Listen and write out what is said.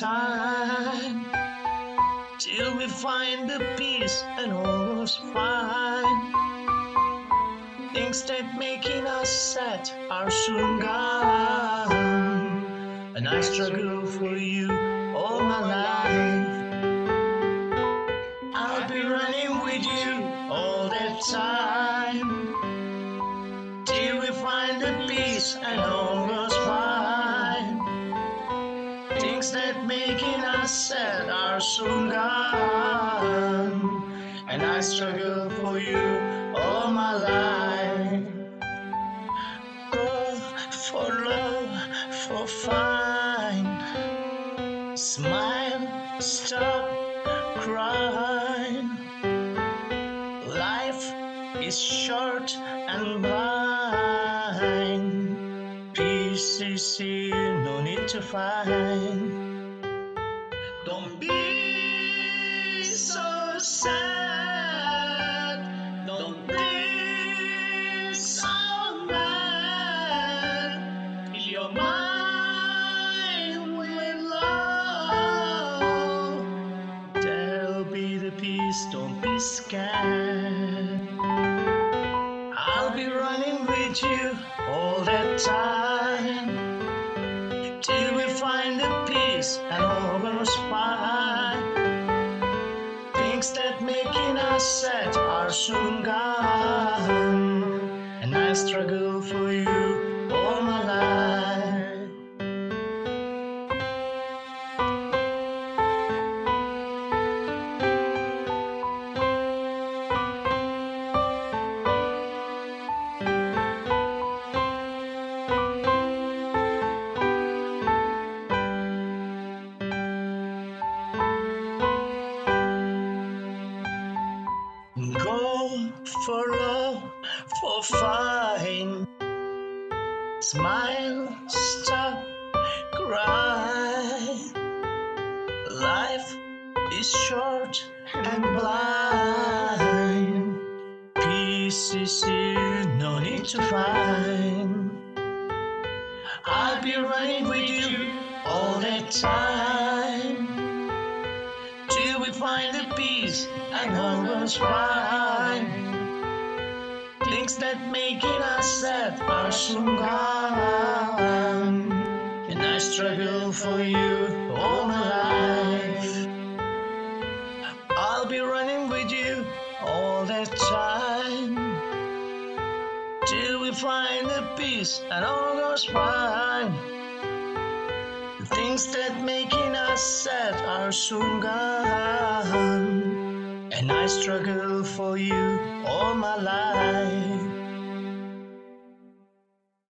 time till we find the peace and all was fine. Things that making us sad are soon gone, and I struggle for you all my life. I'll be running with you all the time till we find the peace and all Things that making us sad are soon gone, and I struggle for you all my life. Go for love, for fine. Smile, stop crying. Life is short and blind. Is no need to find. Don't be so sad. Don't be so mad. Fill your mind with love. There'll be the peace, don't be scared. I'll be running with you all the time till we find the peace and all goes fine. Things that making us sad are soon gone, and I struggle for you Smile, stop, cry. Life is short and blind. Peace is here, no need to find. I'll be running with you all the time till we find the peace and all goes fine. Things that making us sad are soon gone, and I struggle for you all my life. I'll be running with you all the time till we find the peace and all goes fine. The things that making us sad are soon gone, and I struggle for you all my life.